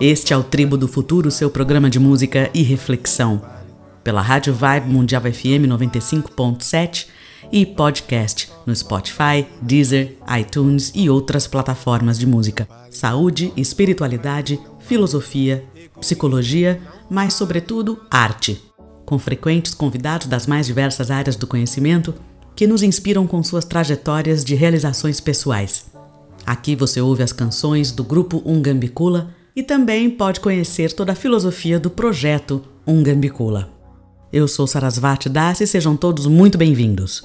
Este é o Tribo do Futuro, seu programa de música e reflexão. Pela Rádio Vibe Mundial FM 95.7 e podcast no Spotify, Deezer, iTunes e outras plataformas de música. Saúde, espiritualidade, filosofia, psicologia, mas, sobretudo, arte. Com frequentes convidados das mais diversas áreas do conhecimento que nos inspiram com suas trajetórias de realizações pessoais. Aqui você ouve as canções do grupo Ungambicula e também pode conhecer toda a filosofia do projeto Ungambicula. Eu sou Sarasvati Das e sejam todos muito bem-vindos.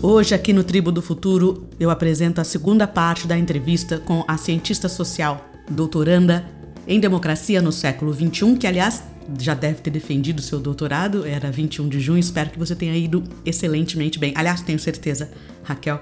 Hoje, aqui no Tribo do Futuro, eu apresento a segunda parte da entrevista com a cientista social, doutoranda em democracia no século XXI, que, aliás, já deve ter defendido seu doutorado, era 21 de junho. Espero que você tenha ido excelentemente bem. Aliás, tenho certeza, Raquel.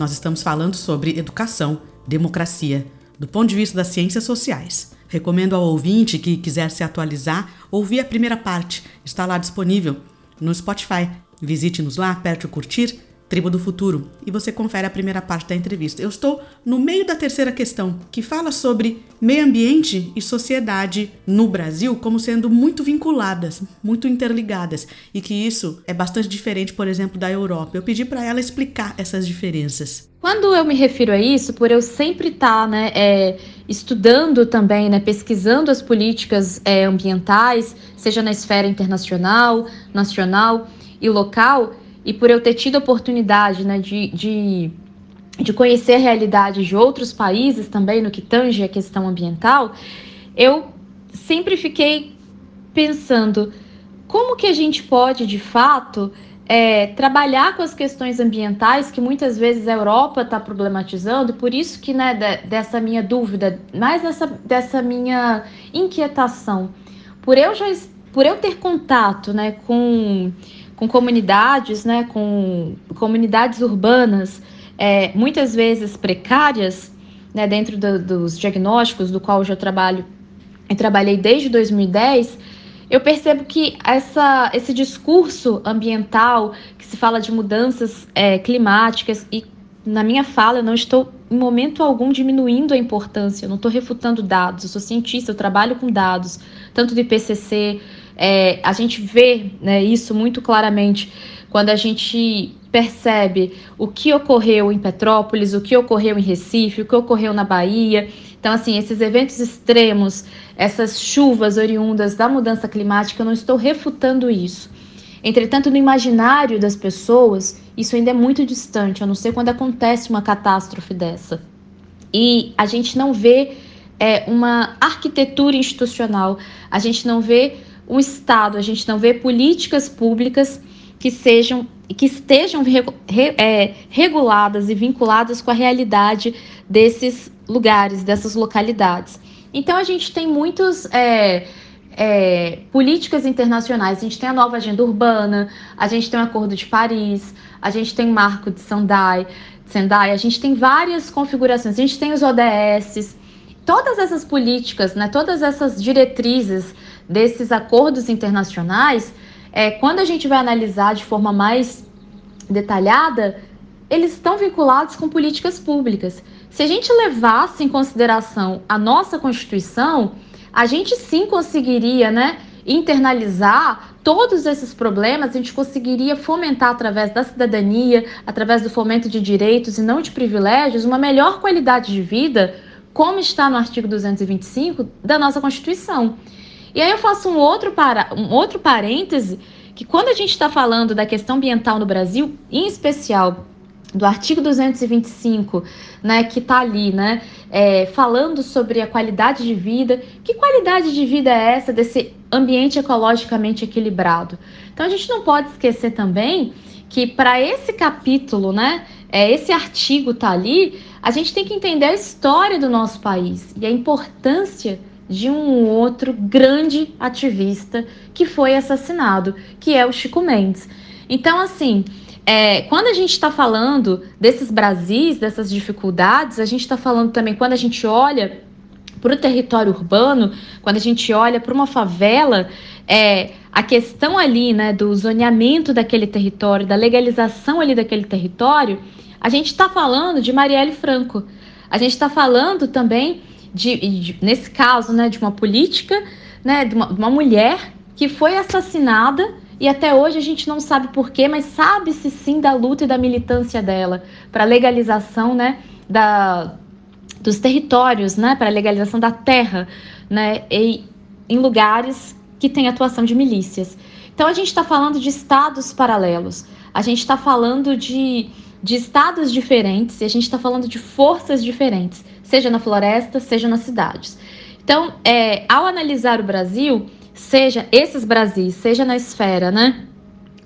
Nós estamos falando sobre educação, democracia, do ponto de vista das ciências sociais. Recomendo ao ouvinte que quiser se atualizar, ouvir a primeira parte. Está lá disponível no Spotify. Visite-nos lá, aperte o curtir, Tribo do Futuro, e você confere a primeira parte da entrevista. Eu estou no meio da terceira questão, que fala sobre meio ambiente e sociedade no Brasil como sendo muito vinculadas, muito interligadas, e que isso é bastante diferente, por exemplo, da Europa. Eu pedi para ela explicar essas diferenças. Quando eu me refiro a isso, por eu sempre estar tá, né, é, estudando também, né, pesquisando as políticas é, ambientais, seja na esfera internacional, nacional, e local, e por eu ter tido a oportunidade né, de, de, de conhecer a realidade de outros países também no que tange a questão ambiental, eu sempre fiquei pensando como que a gente pode, de fato, é, trabalhar com as questões ambientais que muitas vezes a Europa está problematizando, por isso que, né, de, dessa minha dúvida, mais dessa, dessa minha inquietação, por eu já por eu ter contato, né, com com comunidades, né, com comunidades urbanas, é, muitas vezes precárias, né, dentro do, dos diagnósticos do qual eu já trabalho e trabalhei desde 2010, eu percebo que essa, esse discurso ambiental, que se fala de mudanças é, climáticas, e na minha fala eu não estou em momento algum diminuindo a importância, eu não estou refutando dados, eu sou cientista, eu trabalho com dados, tanto do IPCC, é, a gente vê né, isso muito claramente quando a gente percebe o que ocorreu em Petrópolis, o que ocorreu em Recife, o que ocorreu na Bahia. Então, assim, esses eventos extremos, essas chuvas oriundas da mudança climática, eu não estou refutando isso. Entretanto, no imaginário das pessoas, isso ainda é muito distante, a não ser quando acontece uma catástrofe dessa. E a gente não vê é, uma arquitetura institucional, a gente não vê um Estado, a gente não vê políticas públicas que sejam que estejam re, é, reguladas e vinculadas com a realidade desses lugares, dessas localidades. Então a gente tem muitos é, é, políticas internacionais. A gente tem a nova agenda urbana, a gente tem o Acordo de Paris, a gente tem o Marco de Sendai, Sendai, a gente tem várias configurações. A gente tem os ODS. Todas essas políticas, né, todas essas diretrizes desses acordos internacionais, é, quando a gente vai analisar de forma mais detalhada, eles estão vinculados com políticas públicas. Se a gente levasse em consideração a nossa Constituição, a gente sim conseguiria, né, internalizar todos esses problemas, a gente conseguiria fomentar através da cidadania, através do fomento de direitos e não de privilégios, uma melhor qualidade de vida, como está no artigo 225 da nossa Constituição. E aí eu faço um outro, para, um outro parêntese, que quando a gente está falando da questão ambiental no Brasil, em especial do artigo 225, né, que está ali, né, é, falando sobre a qualidade de vida. Que qualidade de vida é essa desse ambiente ecologicamente equilibrado? Então a gente não pode esquecer também que para esse capítulo, né, é, esse artigo tá ali, a gente tem que entender a história do nosso país e a importância de um outro grande ativista que foi assassinado, que é o Chico Mendes. Então, assim, é, quando a gente está falando desses Brasis, dessas dificuldades, a gente está falando também, quando a gente olha para o território urbano, quando a gente olha para uma favela, é, a questão ali né, do zoneamento daquele território, da legalização ali daquele território, a gente está falando de Marielle Franco. A gente está falando também de, de, nesse caso, né, de uma política, né, de uma, de uma mulher que foi assassinada e até hoje a gente não sabe porquê, mas sabe-se sim da luta e da militância dela para legalização, né, da, dos territórios, né, para legalização da terra, né, e, em lugares que têm atuação de milícias. Então a gente está falando de estados paralelos, a gente está falando de, de estados diferentes e a gente está falando de forças diferentes, seja na floresta, seja nas cidades. Então, é, ao analisar o Brasil, seja esses Brasis, seja na esfera né,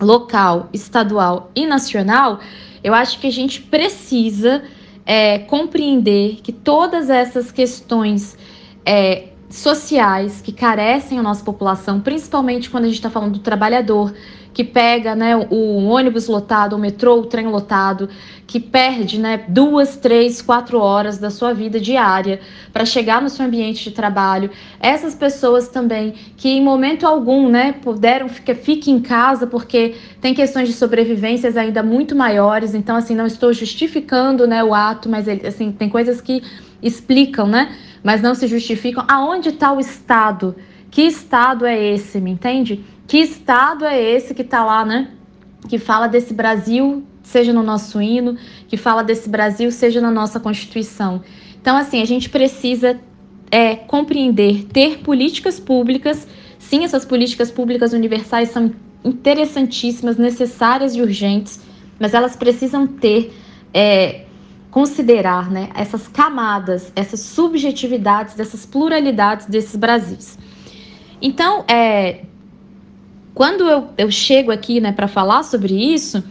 local, estadual e nacional, eu acho que a gente precisa é, compreender que todas essas questões é, sociais que carecem a nossa população, principalmente quando a gente está falando do trabalhador, que pega né, o ônibus lotado, o metrô, o trem lotado, que perde né, duas, três, quatro horas da sua vida diária para chegar no seu ambiente de trabalho. Essas pessoas também que em momento algum né, puderam ficar fique em casa porque tem questões de sobrevivências ainda muito maiores. Então, assim, não estou justificando né, o ato, mas assim, tem coisas que explicam, né? Mas não se justificam. Aonde está o Estado? Que Estado é esse, me entende? Que Estado é esse que está lá, né? Que fala desse Brasil, seja no nosso hino, que fala desse Brasil, seja na nossa Constituição. Então, assim, a gente precisa é, compreender, ter políticas públicas. Sim, essas políticas públicas universais são interessantíssimas, necessárias e urgentes, mas elas precisam ter, é, considerar né, essas camadas, essas subjetividades, dessas pluralidades desses Brasis. Então, é, quando eu, eu chego aqui né, para falar sobre isso,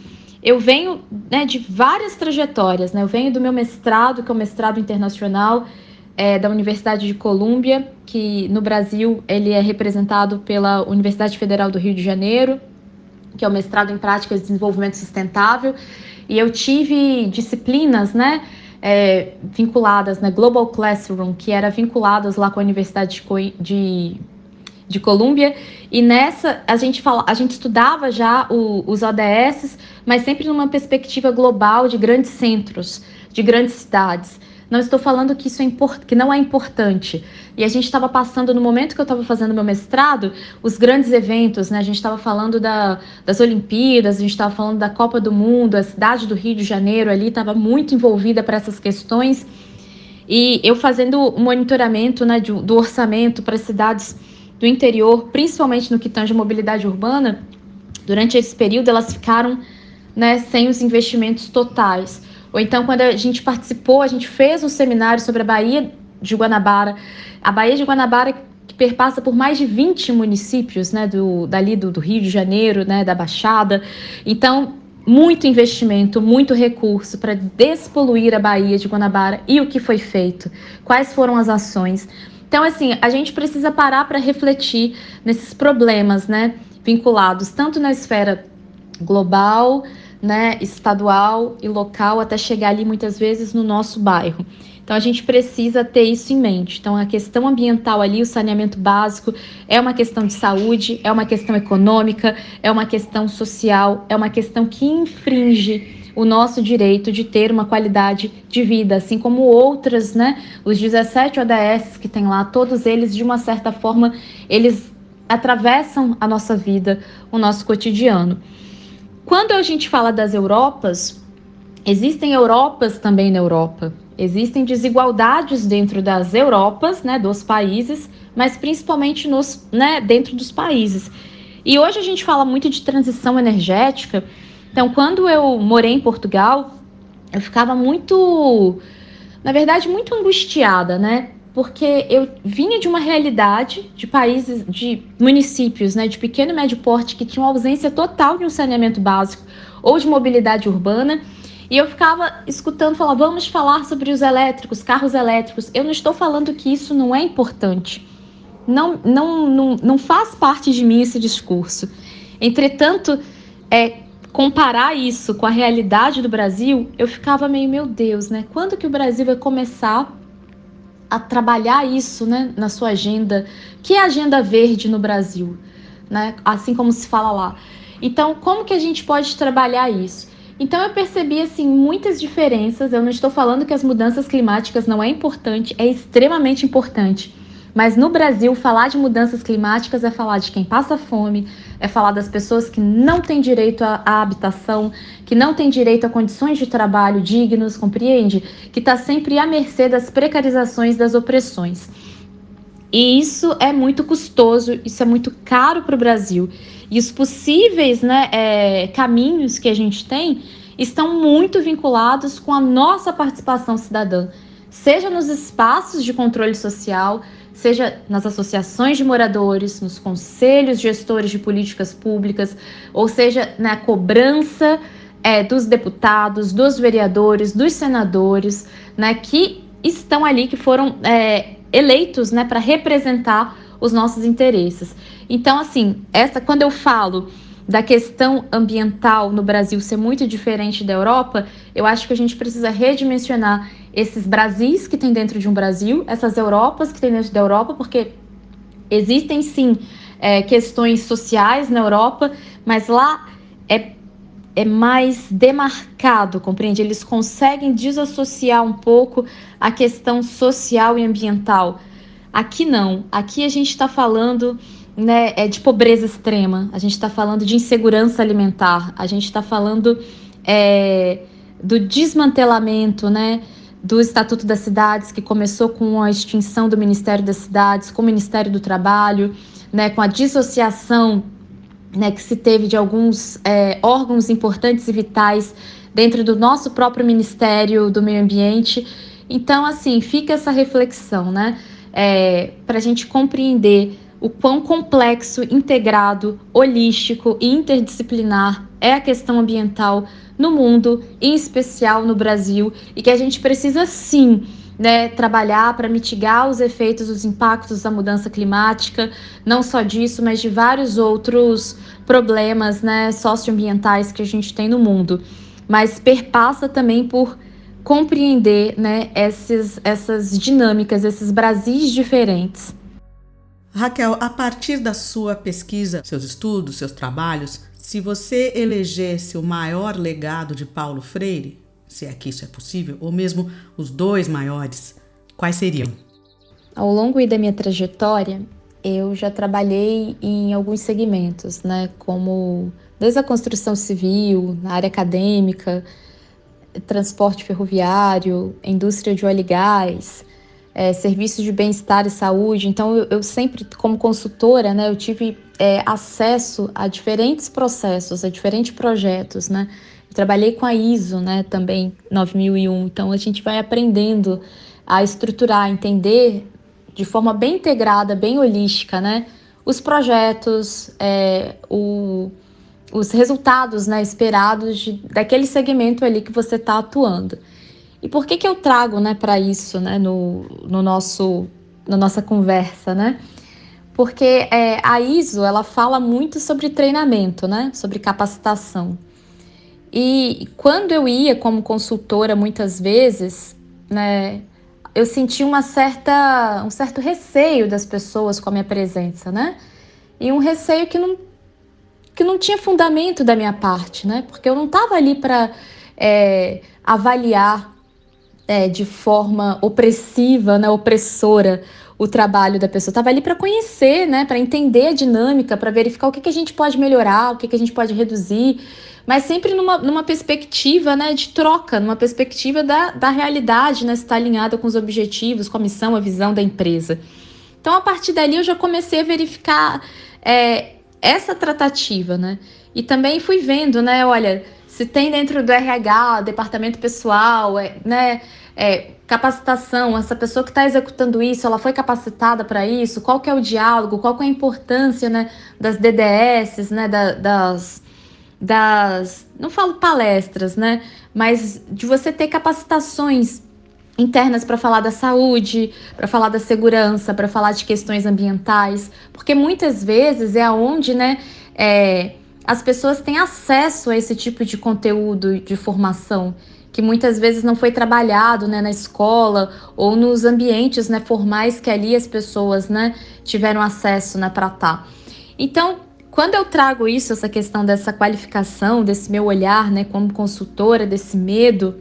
eu venho né, de várias trajetórias. Né? Eu venho do meu mestrado, que é o mestrado internacional é, da Universidade de Colômbia, que no Brasil ele é representado pela Universidade Federal do Rio de Janeiro, que é o mestrado em práticas de desenvolvimento sustentável. E eu tive disciplinas, né? É, vinculadas né, Global Classroom, que era vinculadas lá com a Universidade de, de de Colômbia e nessa a gente fala, a gente estudava já o, os ODS, mas sempre numa perspectiva global de grandes centros, de grandes cidades. Não estou falando que isso é que não é importante. E a gente estava passando, no momento que eu estava fazendo meu mestrado, os grandes eventos, né? A gente estava falando da, das Olimpíadas, a gente estava falando da Copa do Mundo, a cidade do Rio de Janeiro ali estava muito envolvida para essas questões. E eu fazendo o monitoramento né, do, do orçamento para cidades do interior, principalmente no que tange mobilidade urbana, durante esse período elas ficaram né, sem os investimentos totais. Ou então, quando a gente participou, a gente fez um seminário sobre a Baía de Guanabara. A Baía de Guanabara que perpassa por mais de 20 municípios, né, do, dali do, do Rio de Janeiro, né, da Baixada. Então, muito investimento, muito recurso para despoluir a Baía de Guanabara e o que foi feito, quais foram as ações. Então, assim, a gente precisa parar para refletir nesses problemas, né, vinculados tanto na esfera global, né, estadual e local, até chegar ali muitas vezes no nosso bairro. Então a gente precisa ter isso em mente. Então a questão ambiental ali, o saneamento básico, é uma questão de saúde, é uma questão econômica, é uma questão social, é uma questão que infringe o nosso direito de ter uma qualidade de vida, assim como outras, né? Os 17 ODS que tem lá, todos eles, de uma certa forma, eles atravessam a nossa vida, o nosso cotidiano. Quando a gente fala das Europas, existem Europas também na Europa. Existem desigualdades dentro das Europas, né, dos países, mas principalmente nos, né, dentro dos países. E hoje a gente fala muito de transição energética, então, quando eu morei em Portugal, eu ficava muito, na verdade, muito angustiada, né? Porque eu vinha de uma realidade de países, de municípios, né, de pequeno e médio porte que tinham ausência total de um saneamento básico ou de mobilidade urbana. E eu ficava escutando falar, vamos falar sobre os elétricos, carros elétricos. Eu não estou falando que isso não é importante. Não, não, não, não faz parte de mim esse discurso. Entretanto, é, comparar isso com a realidade do Brasil, eu ficava meio, meu Deus, né? Quando que o Brasil vai começar a trabalhar isso, né, na sua agenda? Que é a agenda verde no Brasil, né? Assim como se fala lá. Então, como que a gente pode trabalhar isso? Então eu percebi assim muitas diferenças. Eu não estou falando que as mudanças climáticas não é importante, é extremamente importante. Mas no Brasil, falar de mudanças climáticas é falar de quem passa fome, é falar das pessoas que não têm direito à, habitação, que não têm direito a condições de trabalho dignos, compreende? Que está sempre à mercê das precarizações, das opressões. E isso é muito custoso, isso é muito caro para o Brasil. E os possíveis né, é, caminhos que a gente tem estão muito vinculados com a nossa participação cidadã, seja nos espaços de controle social, seja nas associações de moradores, nos conselhos gestores de políticas públicas, ou seja, na cobrança é, dos deputados, dos vereadores, dos senadores, né, que estão ali, que foram é, eleitos né, para representar os nossos interesses. Então, assim, essa quando eu falo da questão ambiental no Brasil ser muito diferente da Europa, eu acho que a gente precisa redimensionar esses Brasis que tem dentro de um Brasil, essas Europas que tem dentro da Europa, porque existem sim é, questões sociais na Europa, mas lá é, é mais demarcado, compreende? Eles conseguem desassociar um pouco a questão social e ambiental. Aqui não, aqui a gente está falando né, é de pobreza extrema, a gente está falando de insegurança alimentar, a gente está falando é, do desmantelamento né, do Estatuto das Cidades, que começou com a extinção do Ministério das Cidades, com o Ministério do Trabalho, né, com a dissociação né, que se teve de alguns é, órgãos importantes e vitais dentro do nosso próprio Ministério do Meio Ambiente. Então, assim, fica essa reflexão, né, é, para a gente compreender o quão complexo, integrado, holístico e interdisciplinar é a questão ambiental no mundo, em especial no Brasil, e que a gente precisa sim né, trabalhar para mitigar os efeitos, os impactos da mudança climática, não só disso, mas de vários outros problemas né, socioambientais que a gente tem no mundo. Mas perpassa também por compreender né, esses, essas dinâmicas, esses Brasis diferentes. Raquel, a partir da sua pesquisa, seus estudos, seus trabalhos, se você elegesse o maior legado de Paulo Freire, se é que isso é possível, ou mesmo os dois maiores, quais seriam? Ao longo da minha trajetória, eu já trabalhei em alguns segmentos, né, como desde a construção civil, na área acadêmica, transporte ferroviário, indústria de óleo e gás, é, serviços de bem-estar e saúde. Então, eu, eu, sempre, como consultora, né, eu tive é, acesso a diferentes processos, a diferentes projetos, né? Eu trabalhei com a ISO, né, também, 9001. Então, a gente vai aprendendo a estruturar, entender de forma bem integrada, bem holística, né, os projetos, é, o, os resultados, né, esperados de, daquele segmento ali que você está atuando. E por que, que eu trago né, para isso né, no, no nosso, na nossa conversa, né? Porque é, a ISO ela fala muito sobre treinamento, né? Sobre capacitação. E quando eu ia como consultora muitas vezes, né, eu senti uma certa, um certo receio das pessoas com a minha presença, né? E um receio que não, que não tinha fundamento da minha parte, né? Porque eu não estava ali para é, avaliar é, de forma opressiva, né, opressora, o trabalho da pessoa. Estava ali para conhecer, né, para entender a dinâmica, para verificar o que, que a gente pode melhorar, o que, que a gente pode reduzir, mas sempre numa, numa perspectiva né, de troca, numa perspectiva da, da realidade, né, se está alinhada com os objetivos, com a missão, a visão da empresa. Então, a partir dali, eu já comecei a verificar é, essa tratativa, né? E também fui vendo, né, olha, se tem dentro do RH, departamento pessoal, é, né, é, capacitação, essa pessoa que está executando isso, ela foi capacitada para isso, qual que é o diálogo, qual que é a importância né, das DDS, né, da, das, das, não falo palestras, né, mas de você ter capacitações internas para falar da saúde, para falar da segurança, para falar de questões ambientais, porque muitas vezes é aonde, né, é, as pessoas têm acesso a esse tipo de conteúdo de formação que muitas vezes não foi trabalhado né, na escola ou nos ambientes né, formais que ali as pessoas né, tiveram acesso né, para estar. Tá. Então, quando eu trago isso, essa questão dessa qualificação, desse meu olhar, né, como consultora, desse medo,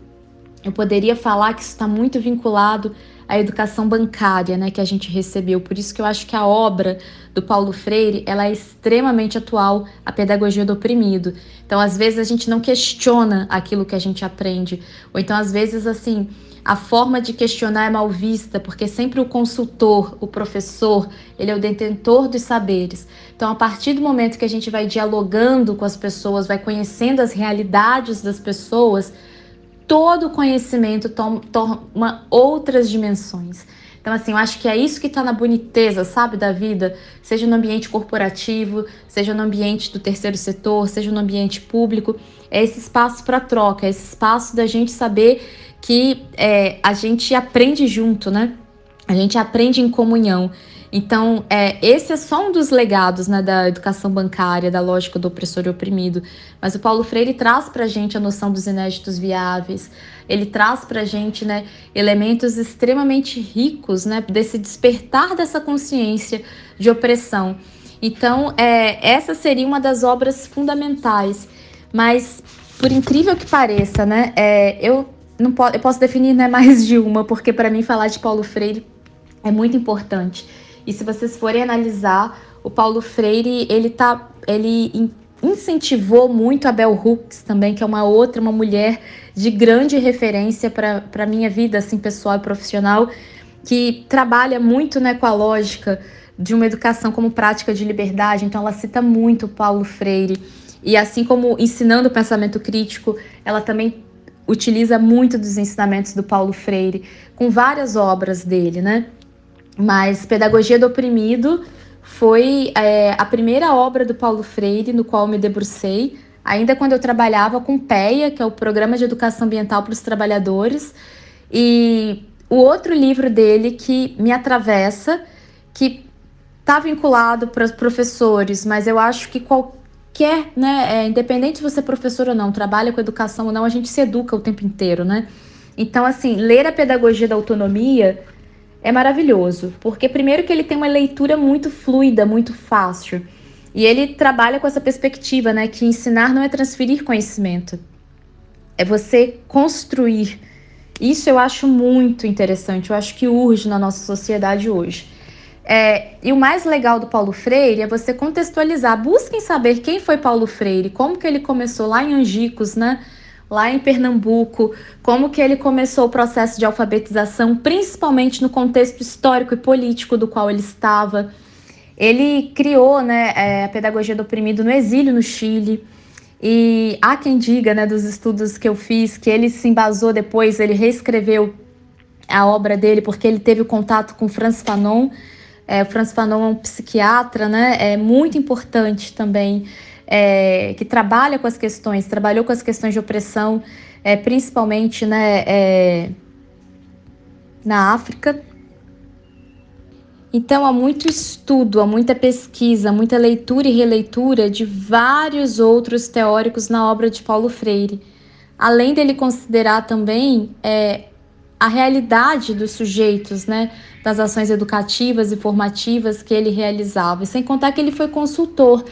eu poderia falar que isso está muito vinculado à educação bancária, né, que a gente recebeu. Por isso que eu acho que a obra do Paulo Freire, ela é extremamente atual, a pedagogia do oprimido. Então, às vezes a gente não questiona aquilo que a gente aprende, ou então às vezes assim, a forma de questionar é mal vista, porque sempre o consultor, o professor, ele é o detentor dos saberes. Então, a partir do momento que a gente vai dialogando com as pessoas, vai conhecendo as realidades das pessoas, todo conhecimento toma outras dimensões. Então, assim, eu acho que é isso que está na boniteza, sabe, da vida, seja no ambiente corporativo, seja no ambiente do terceiro setor, seja no ambiente público, é esse espaço para troca, é esse espaço da gente saber que é, a gente aprende junto, né? A gente aprende em comunhão. Então, é, esse é só um dos legados né, da educação bancária, da lógica do opressor e oprimido. Mas o Paulo Freire traz para a gente a noção dos inéditos viáveis, ele traz para a gente né, elementos extremamente ricos né, desse despertar dessa consciência de opressão. Então, é, essa seria uma das obras fundamentais. Mas, por incrível que pareça, né, é, eu, não po eu posso definir né, mais de uma, porque para mim falar de Paulo Freire é muito importante. E se vocês forem analisar, o Paulo Freire, ele tá, ele incentivou muito a Bell Hooks também, que é uma outra, uma mulher de grande referência para a minha vida assim pessoal e profissional, que trabalha muito né, com a lógica de uma educação como prática de liberdade. Então ela cita muito Paulo Freire. E assim como ensinando o pensamento crítico, ela também utiliza muito dos ensinamentos do Paulo Freire, com várias obras dele, né? Mas Pedagogia do Oprimido foi é, a primeira obra do Paulo Freire no qual me debrucei, ainda quando eu trabalhava com PEA, que é o Programa de Educação Ambiental para os Trabalhadores, e o outro livro dele que me atravessa, que está vinculado para os professores, mas eu acho que qualquer, né, é, independente se você é professor ou não, trabalha com educação ou não, a gente se educa o tempo inteiro, né? Então, assim, ler a pedagogia da autonomia é maravilhoso, porque primeiro que ele tem uma leitura muito fluida, muito fácil. E ele trabalha com essa perspectiva, né, que ensinar não é transferir conhecimento, é você construir. Isso eu acho muito interessante, eu acho que urge na nossa sociedade hoje. É, e o mais legal do Paulo Freire é você contextualizar. Busquem saber quem foi Paulo Freire, como que ele começou lá em Angicos, né? Lá em Pernambuco, como que ele começou o processo de alfabetização, principalmente no contexto histórico e político do qual ele estava. Ele criou né, é, a pedagogia do oprimido no exílio no Chile. E há quem diga, né, dos estudos que eu fiz, que ele se embasou depois, ele reescreveu a obra dele porque ele teve contato com Franz Fanon. É, o Franz Fanon é um psiquiatra, né, é muito importante também é, que trabalha com as questões, trabalhou com as questões de opressão, é, principalmente né, é, na África. Então, há muito estudo, há muita pesquisa, muita leitura e releitura de vários outros teóricos na obra de Paulo Freire, além dele considerar também é, a realidade dos sujeitos, né, das ações educativas e formativas que ele realizava, sem contar que ele foi consultor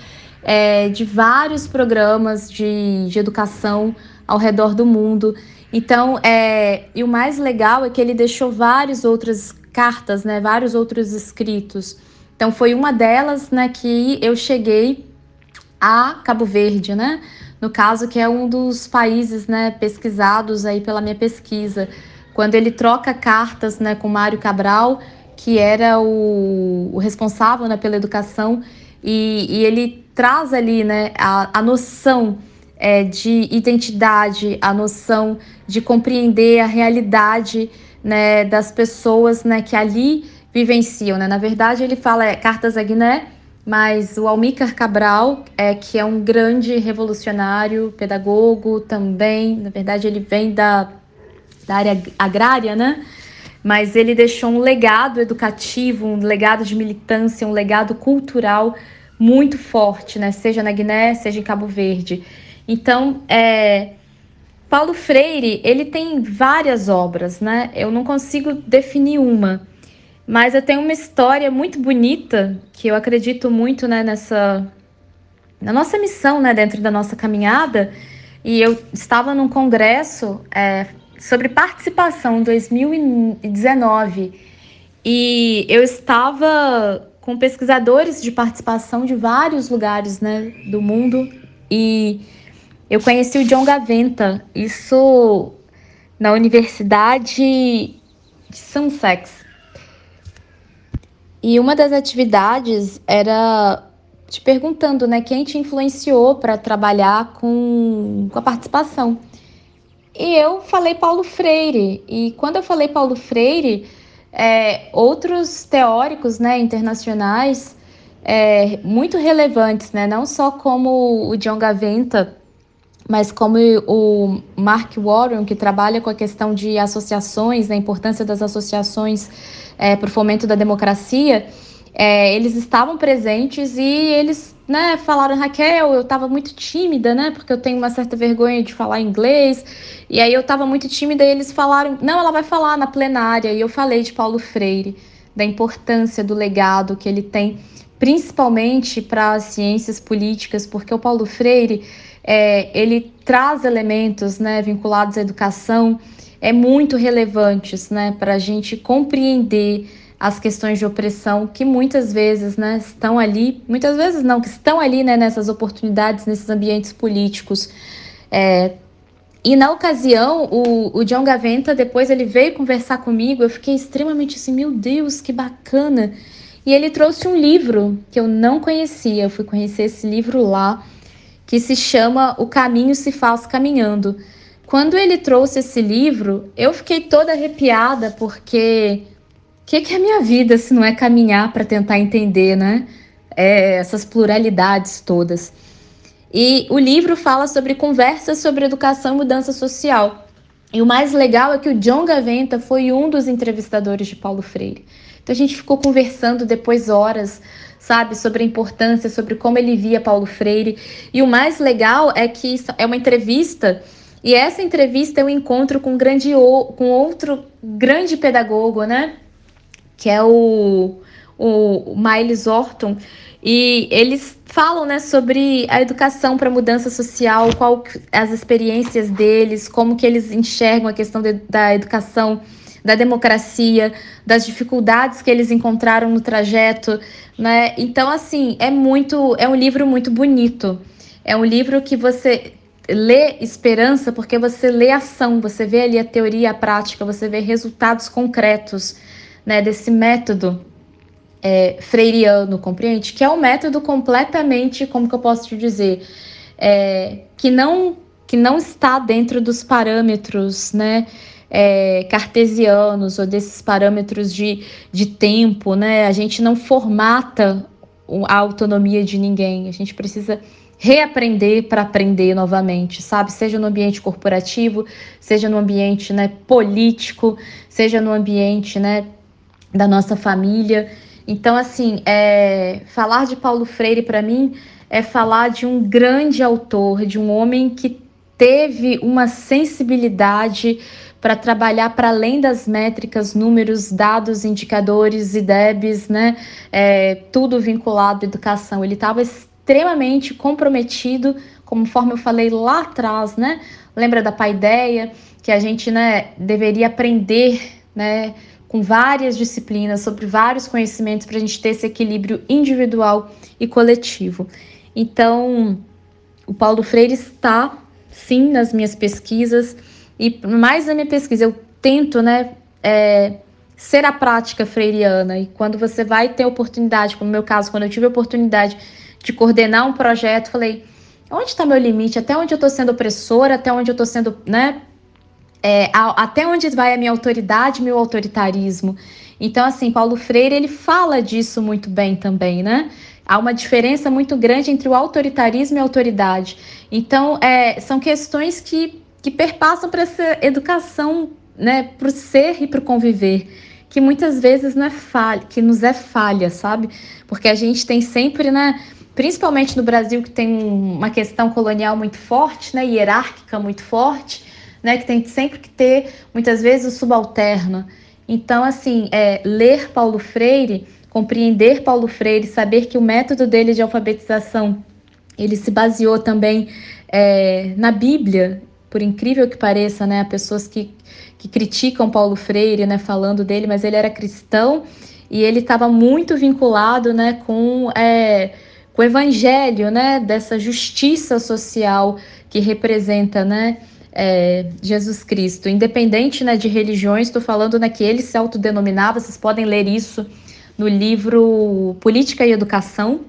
é, de vários programas de, de educação ao redor do mundo. Então, é, e o mais legal é que ele deixou várias outras cartas, né, vários outros escritos. Então, foi uma delas né, que eu cheguei a Cabo Verde, né? No caso, que é um dos países né, pesquisados aí pela minha pesquisa. Quando ele troca cartas né, com Mário Cabral, que era o, o responsável né, pela educação, e, e ele traz ali né, a, a noção é, de identidade, a noção de compreender a realidade né, das pessoas né, que ali vivenciam. Né? Na verdade, ele fala é, cartas a Guiné, mas o Almícar Cabral, é, que é um grande revolucionário, pedagogo também, na verdade ele vem da, da área agrária, né? Mas ele deixou um legado educativo, um legado de militância, um legado cultural muito forte, né? Seja na Guiné, seja em Cabo Verde. Então, é, Paulo Freire, ele tem várias obras, né? Eu não consigo definir uma, mas eu tenho uma história muito bonita que eu acredito muito, né, nessa na nossa missão, né, dentro da nossa caminhada. E eu estava num congresso é, sobre participação em 2019 e eu estava com pesquisadores de participação de vários lugares né, do mundo e eu conheci o John Gaventa, isso na Universidade de Sussex. E uma das atividades era te perguntando, né, quem te influenciou para trabalhar com, com a participação. E eu falei Paulo Freire. E quando eu falei Paulo Freire, é, outros teóricos, né, internacionais, é, muito relevantes, né, não só como o John Gaventa, mas como o Mark Warren, que trabalha com a questão de associações, né, a importância das associações é, para o fomento da democracia, é, eles estavam presentes e eles né, falaram, Raquel, eu estava muito tímida, né? Porque eu tenho uma certa vergonha de falar inglês. E aí eu estava muito tímida e eles falaram, não, ela vai falar na plenária. E eu falei de Paulo Freire, da importância do legado que ele tem, principalmente para as ciências políticas, porque o Paulo Freire é, ele traz elementos né, vinculados à educação é muito relevantes né, para a gente compreender as questões de opressão que muitas vezes né, estão ali, muitas vezes não, que estão ali né, nessas oportunidades, nesses ambientes políticos. É, e na ocasião, o, o John Gaventa, depois ele veio conversar comigo, eu fiquei extremamente assim, meu Deus, que bacana. E ele trouxe um livro que eu não conhecia, eu fui conhecer esse livro lá, que se chama O Caminho se faz caminhando. Quando ele trouxe esse livro, eu fiquei toda arrepiada porque que, que é a minha vida se não é caminhar para tentar entender, né? É, essas pluralidades todas. E o livro fala sobre conversas sobre educação e mudança social. E o mais legal é que o John Gaventa foi um dos entrevistadores de Paulo Freire. Então a gente ficou conversando depois horas, sabe, sobre a importância, sobre como ele via Paulo Freire. E o mais legal é que é uma entrevista e essa entrevista é um encontro com, grande, com outro grande pedagogo, né? Que é o, o Miles Orton, e eles falam né, sobre a educação para mudança social, qual as experiências deles, como que eles enxergam a questão de, da educação, da democracia, das dificuldades que eles encontraram no trajeto, né? Então, assim, é muito, é um livro muito bonito. É um livro que você lê esperança porque você lê ação, você vê ali a teoria, a prática, você vê resultados concretos né, desse método é, freiriano, compreende? Que é um método completamente, como que eu posso te dizer, é, que não que não está dentro dos parâmetros, né, é, cartesianos ou desses parâmetros de, de tempo, né? A gente não formata a autonomia de ninguém. A gente precisa reaprender para aprender novamente, sabe? Seja no ambiente corporativo, seja no ambiente né, político, seja no ambiente né, da nossa família. Então, assim, é, falar de Paulo Freire para mim é falar de um grande autor, de um homem que teve uma sensibilidade para trabalhar para além das métricas, números, dados, indicadores, IDEBs, né? É, tudo vinculado à educação. Ele estava extremamente comprometido, conforme eu falei lá atrás, né? Lembra da paideia, que a gente né, deveria aprender, né? Com várias disciplinas, sobre vários conhecimentos, para a gente ter esse equilíbrio individual e coletivo. Então, o Paulo Freire está, sim, nas minhas pesquisas, e mais na minha pesquisa, eu tento, né, é, ser a prática freiriana, e quando você vai ter oportunidade, como no meu caso, quando eu tive a oportunidade de coordenar um projeto, falei, onde está meu limite? Até onde eu estou sendo opressora? Até onde eu estou sendo, né, é, a, até onde vai a minha autoridade, meu autoritarismo. Então, assim, Paulo Freire ele fala disso muito bem também, né? Há uma diferença muito grande entre o autoritarismo e a autoridade. Então, é, são questões que, que perpassam para essa educação, né, para o ser e para o conviver, que muitas vezes não é falha, que nos é falha, sabe? Porque a gente tem sempre, né, principalmente no Brasil, que tem uma questão colonial muito forte, né, hierárquica muito forte, né? Que tem sempre que ter, muitas vezes, o subalterno. Então, assim, é, ler Paulo Freire, compreender Paulo Freire, saber que o método dele de alfabetização Ele se baseou também é, na Bíblia, por incrível que pareça, né? Pessoas que, que criticam Paulo Freire, né? Falando dele, mas ele era cristão e ele estava muito vinculado, né? Com, é, com o evangelho, né? Dessa justiça social que representa, né? É, Jesus Cristo, independente né, de religiões, estou falando né, que ele se autodenominava, vocês podem ler isso no livro Política e Educação,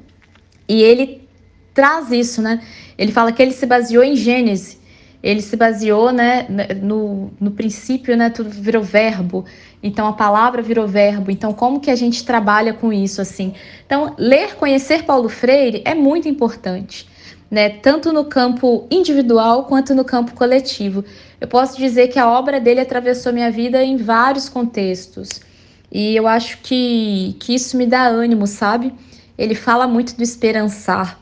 e ele traz isso, né? Ele fala que ele se baseou em Gênesis, ele se baseou né, no, no princípio, né, tudo virou verbo, então a palavra virou verbo, então como que a gente trabalha com isso assim? Então, ler, conhecer Paulo Freire é muito importante né, tanto no campo individual quanto no campo coletivo. Eu posso dizer que a obra dele atravessou minha vida em vários contextos. E eu acho que, que isso me dá ânimo, sabe? Ele fala muito do esperançar.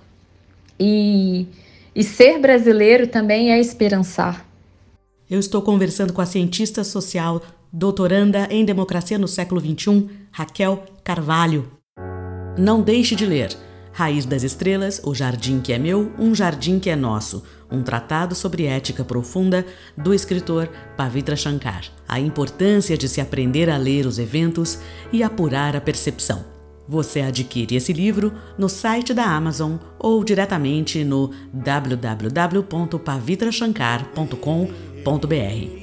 E, e ser brasileiro também é esperançar. Eu estou conversando com a cientista social, doutoranda em democracia no século XXI, Raquel Carvalho. Não deixe de ler. Raiz das Estrelas, O Jardim que é Meu, Um Jardim que é Nosso, um tratado sobre ética profunda do escritor Pavitra Shankar. A importância de se aprender a ler os eventos e apurar a percepção. Você adquire esse livro no site da Amazon ou diretamente no www.pavitrashankar.com.br.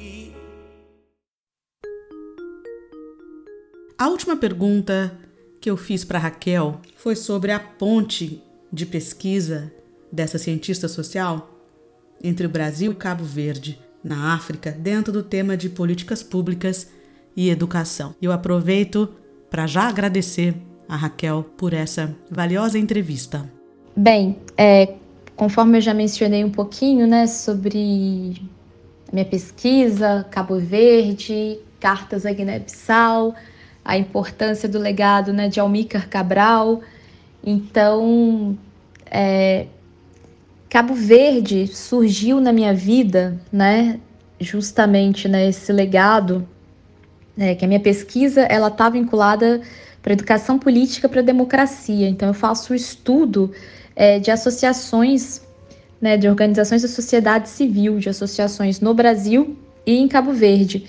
A última pergunta que eu fiz para Raquel foi sobre a ponte de pesquisa dessa cientista social entre o Brasil e Cabo Verde, na África, dentro do tema de políticas públicas e educação. Eu aproveito para já agradecer a Raquel por essa valiosa entrevista. Bem, é, conforme eu já mencionei um pouquinho, né, sobre minha pesquisa, Cabo Verde, cartas a Guiné-Bissau, a importância do legado né, de Almícar Cabral. Então, é, Cabo Verde surgiu na minha vida, né, justamente né, esse legado, né, que a minha pesquisa ela está vinculada para educação política para democracia. Então, eu faço o estudo é, de associações, né, de organizações da sociedade civil, de associações no Brasil e em Cabo Verde.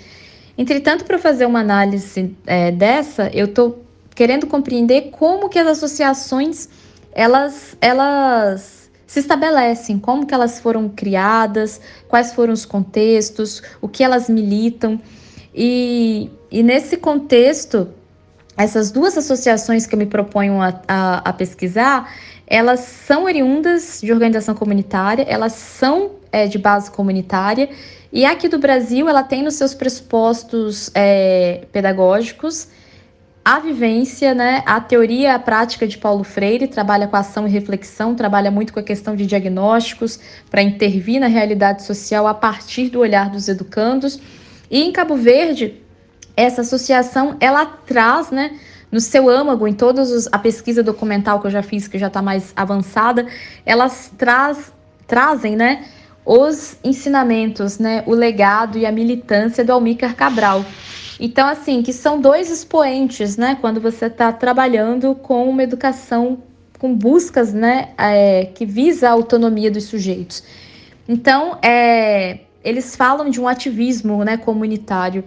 Entretanto, para fazer uma análise é, dessa, eu estou querendo compreender como que as associações elas, elas se estabelecem, como que elas foram criadas, quais foram os contextos, o que elas militam. E, e nesse contexto, essas duas associações que eu me proponho a, a, a pesquisar, elas são oriundas de organização comunitária, elas são é, de base comunitária e aqui do Brasil, ela tem nos seus pressupostos é, pedagógicos a vivência, né, a teoria, a prática de Paulo Freire, trabalha com ação e reflexão, trabalha muito com a questão de diagnósticos para intervir na realidade social a partir do olhar dos educandos. E em Cabo Verde, essa associação, ela traz, né, no seu âmago, em toda a pesquisa documental que eu já fiz, que já está mais avançada, elas traz, trazem, né, os ensinamentos, né, o legado e a militância do Almícar Cabral. Então, assim, que são dois expoentes, né, quando você está trabalhando com uma educação com buscas, né, é, que visa a autonomia dos sujeitos. Então, é, eles falam de um ativismo, né, comunitário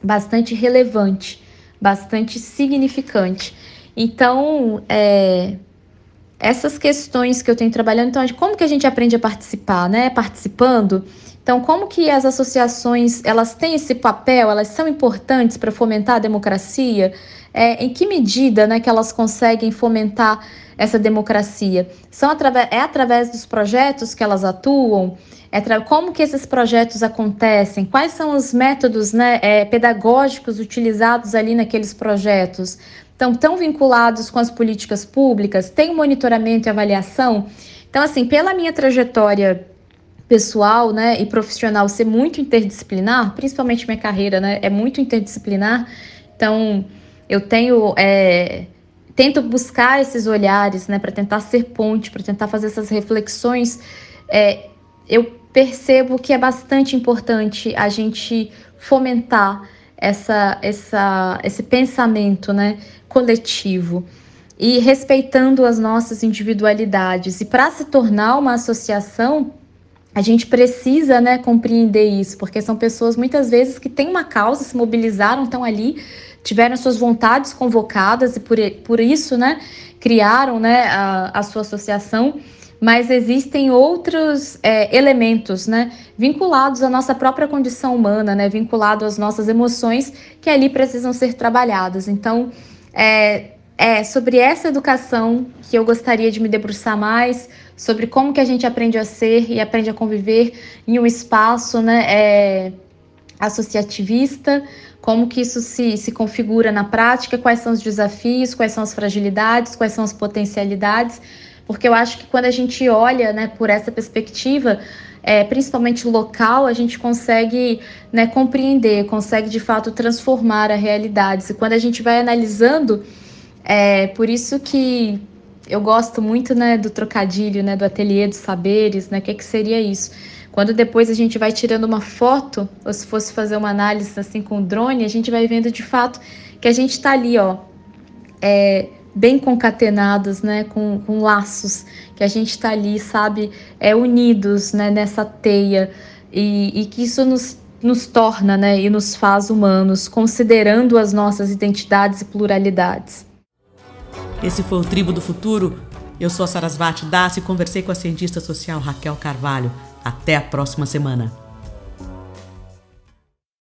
bastante relevante, bastante significante. Então, é, essas questões que eu tenho trabalhando, então, como que a gente aprende a participar, né? Participando. Então, como que as associações elas têm esse papel, elas são importantes para fomentar a democracia? É, em que medida né, que elas conseguem fomentar essa democracia? São através, é através dos projetos que elas atuam? É como que esses projetos acontecem? Quais são os métodos né, é, pedagógicos utilizados ali naqueles projetos? Estão tão vinculados com as políticas públicas, tem monitoramento e avaliação. Então, assim, pela minha trajetória pessoal, né, e profissional ser muito interdisciplinar, principalmente minha carreira, né, é muito interdisciplinar. Então, eu tenho é, tento buscar esses olhares, né, para tentar ser ponte, para tentar fazer essas reflexões. É, eu percebo que é bastante importante a gente fomentar essa, essa, esse pensamento, né, coletivo. e respeitando as nossas individualidades. E para se tornar uma associação, a gente precisa né, compreender isso, porque são pessoas muitas vezes que têm uma causa, se mobilizaram, estão ali, tiveram suas vontades convocadas e por, por isso né, criaram né, a, a sua associação mas existem outros é, elementos, né, vinculados à nossa própria condição humana, né, vinculados às nossas emoções que ali precisam ser trabalhadas. Então, é, é sobre essa educação que eu gostaria de me debruçar mais, sobre como que a gente aprende a ser e aprende a conviver em um espaço, né, é, associativista, como que isso se, se configura na prática, quais são os desafios, quais são as fragilidades, quais são as potencialidades, porque eu acho que quando a gente olha né, por essa perspectiva, é, principalmente local, a gente consegue né, compreender, consegue de fato transformar a realidade. E quando a gente vai analisando, é por isso que eu gosto muito né, do trocadilho, né, do ateliê dos saberes, né, o que, que seria isso? Quando depois a gente vai tirando uma foto, ou se fosse fazer uma análise assim com o drone, a gente vai vendo de fato que a gente está ali, ó, é, bem concatenados, né, com, com laços, que a gente está ali, sabe, é, unidos né, nessa teia e, e que isso nos, nos torna né, e nos faz humanos, considerando as nossas identidades e pluralidades. Esse foi o Tribo do Futuro. Eu sou a Sarasvati Das e conversei com a cientista social Raquel Carvalho. Até a próxima semana.